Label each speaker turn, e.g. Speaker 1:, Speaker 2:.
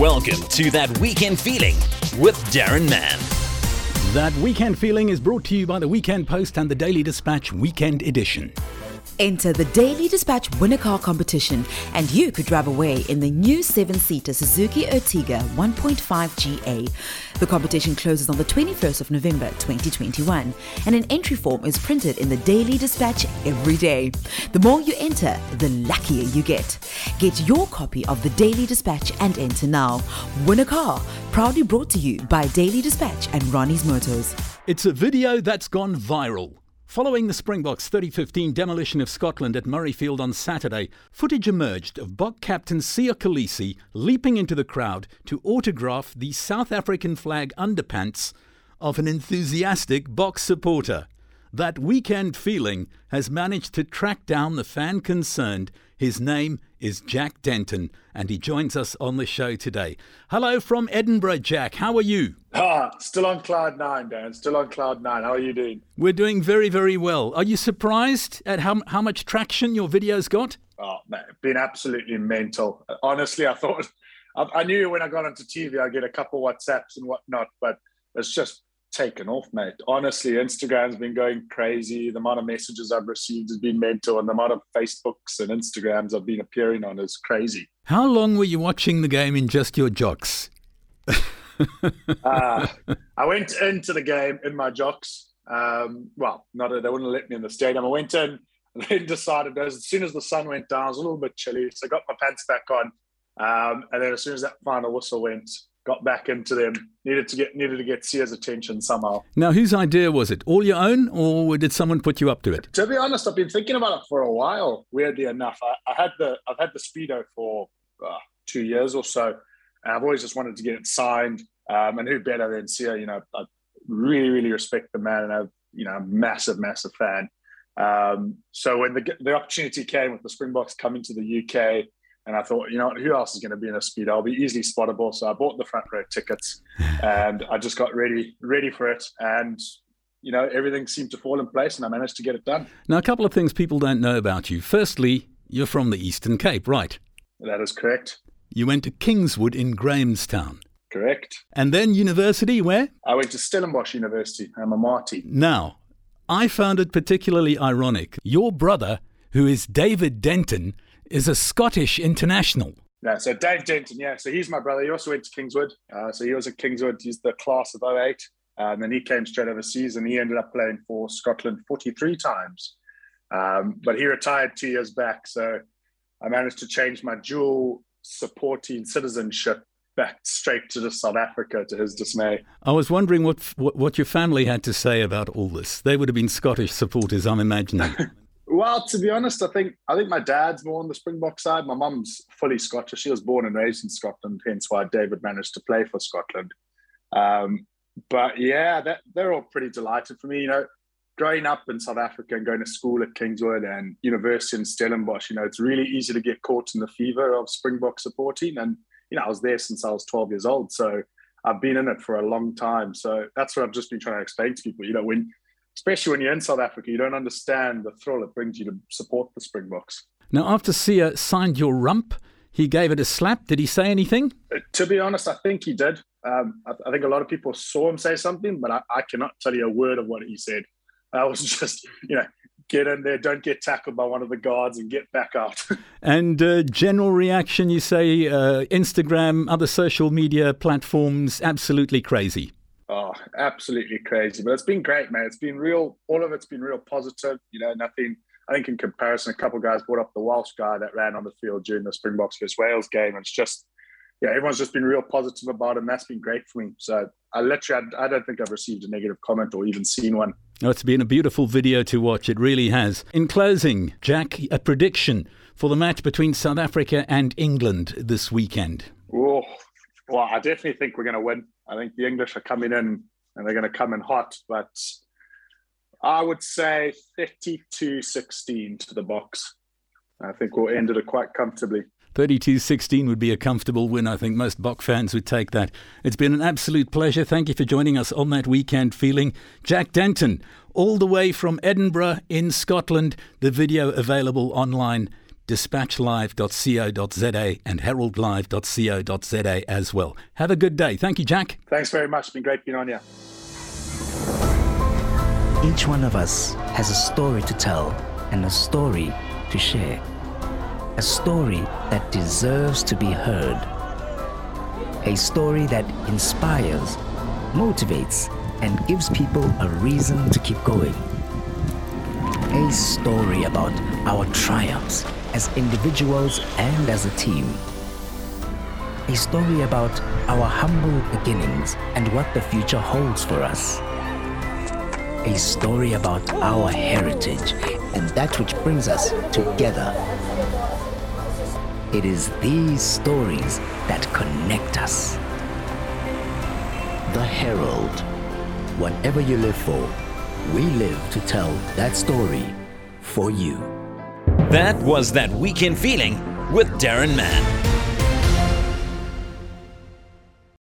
Speaker 1: Welcome to That Weekend Feeling with Darren Mann.
Speaker 2: That weekend feeling is brought to you by the Weekend Post and the Daily Dispatch Weekend Edition.
Speaker 3: Enter the Daily Dispatch Winner Car competition, and you could drive away in the new seven seater Suzuki Ertiga 1.5 GA. The competition closes on the 21st of November 2021, and an entry form is printed in the Daily Dispatch every day. The more you enter, the luckier you get. Get your copy of the Daily Dispatch and enter now. Win a car, proudly brought to you by Daily Dispatch and Ronnie's Motors.
Speaker 2: It's a video that's gone viral. Following the Springboks 3015 demolition of Scotland at Murrayfield on Saturday, footage emerged of Bok captain Siya Kolisi leaping into the crowd to autograph the South African flag underpants of an enthusiastic Boks supporter. That weekend feeling has managed to track down the fan concerned. His name is Jack Denton, and he joins us on the show today. Hello from Edinburgh, Jack. How are you?
Speaker 4: Ah, still on cloud nine, Dan. Still on cloud nine. How are you doing?
Speaker 2: We're doing very, very well. Are you surprised at how, how much traction your videos got?
Speaker 4: Oh, man, been absolutely mental. Honestly, I thought, I, I knew when I got onto TV, I'd get a couple WhatsApps and whatnot, but it's just taken off, mate. Honestly, Instagram's been going crazy. The amount of messages I've received has been mental, and the amount of Facebooks and Instagrams I've been appearing on is crazy.
Speaker 2: How long were you watching the game in just your jocks?
Speaker 4: uh, I went into the game in my jocks. Um, well, not they wouldn't let me in the stadium. I went in and then decided as soon as the sun went down, it was a little bit chilly, so I got my pants back on. Um, and then as soon as that final whistle went, got back into them. Needed to get needed to get Siya's attention somehow.
Speaker 2: Now, whose idea was it? All your own, or did someone put you up to it?
Speaker 4: To be honest, I've been thinking about it for a while. Weirdly enough, I, I had the I've had the speedo for uh, two years or so. And I've always just wanted to get it signed. Um, and who better than Siya? You know, I really, really respect the man, and I'm you know, a massive, massive fan. Um, so when the the opportunity came with the Springboks coming to the UK, and I thought, you know, who else is going to be in a speed? I'll be easily spottable. So I bought the front row tickets, and I just got ready, ready for it, and you know, everything seemed to fall in place, and I managed to get it done.
Speaker 2: Now, a couple of things people don't know about you. Firstly, you're from the Eastern Cape, right?
Speaker 4: That is correct.
Speaker 2: You went to Kingswood in Grahamstown.
Speaker 4: Correct.
Speaker 2: And then university, where?
Speaker 4: I went to Stellenbosch University. I'm a Matie.
Speaker 2: Now, I found it particularly ironic. Your brother, who is David Denton, is a Scottish international.
Speaker 4: Yeah, so Dave Denton, yeah. So he's my brother. He also went to Kingswood. Uh, so he was at Kingswood. He's the class of 08. and um, then he came straight overseas and he ended up playing for Scotland 43 times. Um, but he retired two years back. So I managed to change my dual supporting citizenship back straight to South Africa to his dismay.
Speaker 2: I was wondering what, what, what your family had to say about all this. They would have been Scottish supporters, I'm imagining.
Speaker 4: well, to be honest, I think I think my dad's more on the Springbok side. My mum's fully Scottish. She was born and raised in Scotland, hence why David managed to play for Scotland. Um, but yeah, that, they're all pretty delighted for me. You know, growing up in South Africa and going to school at Kingswood and university in Stellenbosch, you know, it's really easy to get caught in the fever of Springbok supporting. And, you know, I was there since I was 12 years old. So I've been in it for a long time. So that's what I've just been trying to explain to people. You know, when, especially when you're in South Africa, you don't understand the thrill it brings you to support the Springboks.
Speaker 2: Now, after Siya signed your rump, he gave it a slap. Did he say anything?
Speaker 4: Uh, to be honest, I think he did. Um, I, I, think a lot of people saw him say something, but I, I cannot tell you a word of what he said. I was just, you know, get in there, don't get tackled by one of the guards, and get back out.
Speaker 2: and uh, general reaction, you say, uh, Instagram, other social media platforms, absolutely crazy.
Speaker 4: Oh, absolutely crazy. But it's been great, man. It's been real, all of it's been real positive. You know, nothing, I think in comparison, a couple of guys brought up the Welsh guy that ran on the field during the Springboks vs Wales game. And it's just, yeah, everyone's just been real positive about him. that's been great for me. So I literally, I, I don't think I've received a negative comment or even seen one.
Speaker 2: Oh, it's been a beautiful video to watch. It really has. In closing, Jack, a prediction for the match between South Africa and England this weekend.
Speaker 4: Oh, well, I definitely think we're going to win. I think the English are coming in and they're going to come in hot, but I would say 32 16 to the Boks. I think we'll end it quite comfortably.
Speaker 2: 32 16 would be a comfortable win. I think most Bok fans would take that. It's been an absolute pleasure. Thank you for joining us on that weekend feeling. Jack Denton, all the way from Edinburgh in Scotland. The video available online dispatchlive.co.za and heraldlive.co.za as well. Have a good day. Thank you, Jack.
Speaker 4: Thanks very much. It's been great being on here.
Speaker 5: Each one of us has a story to tell and a story to share. A story that deserves to be heard. A story that inspires, motivates, and gives people a reason to keep going. A story about our triumphs as individuals and as a team. A story about our humble beginnings and what the future holds for us a story about our heritage and that which brings us together. It is these stories that connect us. The Herald. Whatever you live for, we live to tell that story for you.
Speaker 1: That was That Weekend Feeling with Darren Mann.